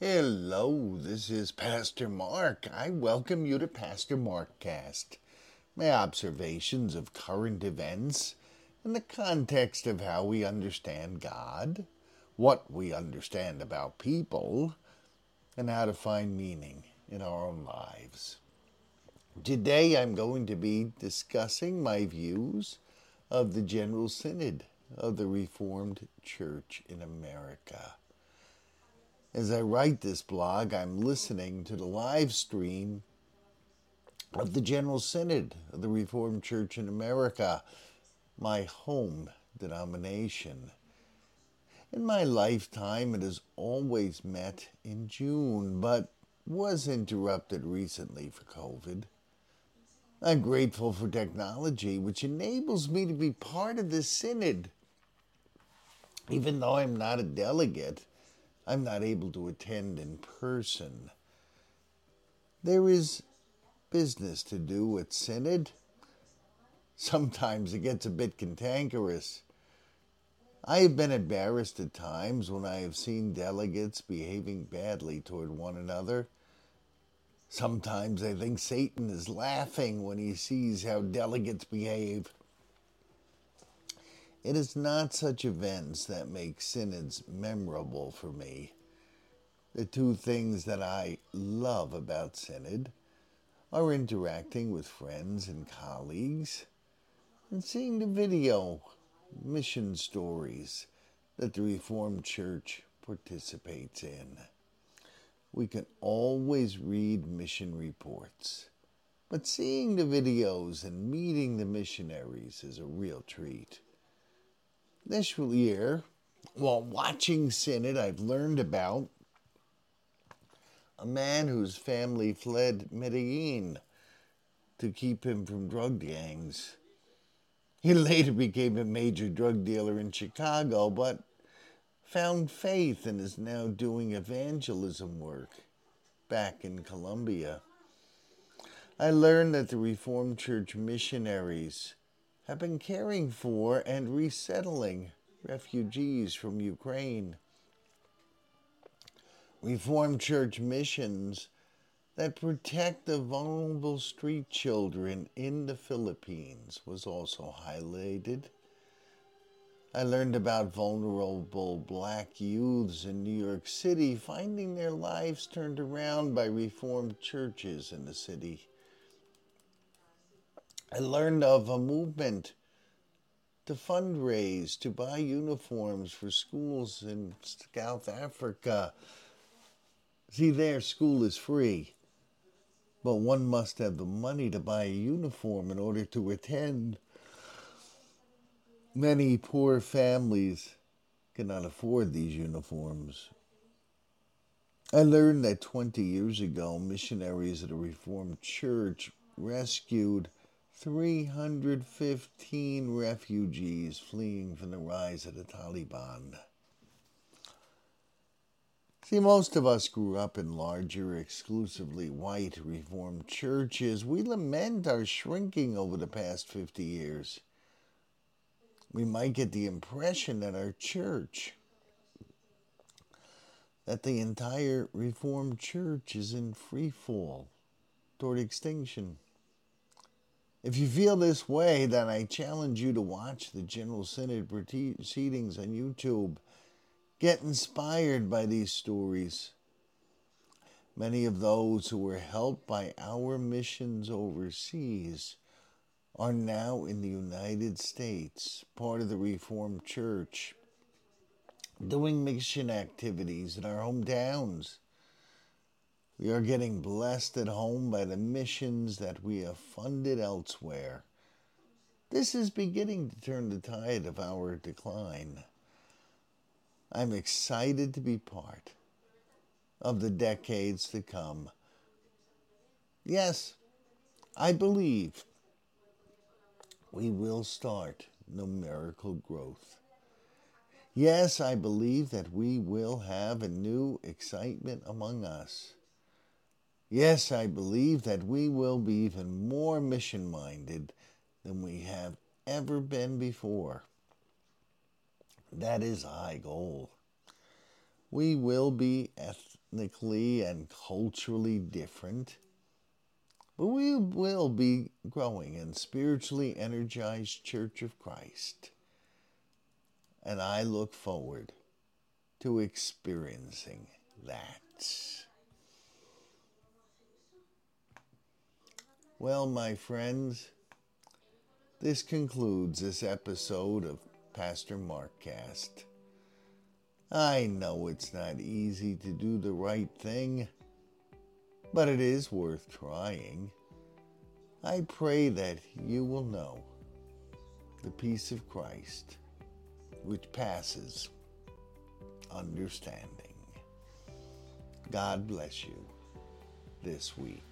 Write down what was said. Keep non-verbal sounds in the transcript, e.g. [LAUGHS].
Hello, this is Pastor Mark. I welcome you to Pastor Markcast. My observations of current events in the context of how we understand God, what we understand about people, and how to find meaning in our own lives. Today I'm going to be discussing my views of the General Synod of the Reformed Church in America. As I write this blog, I'm listening to the live stream of the General Synod of the Reformed Church in America, my home denomination. In my lifetime, it has always met in June, but was interrupted recently for COVID. I'm grateful for technology, which enables me to be part of the synod. Even though I'm not a delegate, I'm not able to attend in person. There is business to do at Synod. Sometimes it gets a bit cantankerous. I have been embarrassed at times when I have seen delegates behaving badly toward one another. Sometimes I think Satan is laughing when he sees how delegates behave. It is not such events that make synods memorable for me. The two things that I love about synod are interacting with friends and colleagues and seeing the video mission stories that the Reformed Church participates in. We can always read mission reports, but seeing the videos and meeting the missionaries is a real treat. This year, while watching Synod, I've learned about a man whose family fled Medellin to keep him from drug gangs. He [LAUGHS] later became a major drug dealer in Chicago, but found faith and is now doing evangelism work back in Colombia. I learned that the Reformed Church missionaries have been caring for and resettling refugees from Ukraine. Reformed Church missions that protect the vulnerable street children in the Philippines was also highlighted. I learned about vulnerable black youths in New York City finding their lives turned around by Reformed churches in the city. I learned of a movement to fundraise to buy uniforms for schools in South Africa. See, there, school is free, but one must have the money to buy a uniform in order to attend. Many poor families cannot afford these uniforms. I learned that 20 years ago, missionaries at a Reformed church rescued 315 refugees fleeing from the rise of the Taliban. See, most of us grew up in larger, exclusively white Reformed churches. We lament our shrinking over the past 50 years. We might get the impression that our church, that the entire Reformed church is in free fall toward extinction. If you feel this way, then I challenge you to watch the General Synod proceedings on YouTube. Get inspired by these stories. Many of those who were helped by our missions overseas are now in the United States, part of the Reformed Church, doing mission activities in our hometowns. We are getting blessed at home by the missions that we have funded elsewhere. This is beginning to turn the tide of our decline. I'm excited to be part of the decades to come. Yes, I believe we will start numerical growth. Yes, I believe that we will have a new excitement among us. Yes, I believe that we will be even more mission minded than we have ever been before. That is a high goal. We will be ethnically and culturally different, but we will be growing in spiritually energized Church of Christ. And I look forward to experiencing that. Well, my friends, this concludes this episode of Pastor Markcast. I know it's not easy to do the right thing, but it is worth trying. I pray that you will know the peace of Christ, which passes understanding. God bless you this week.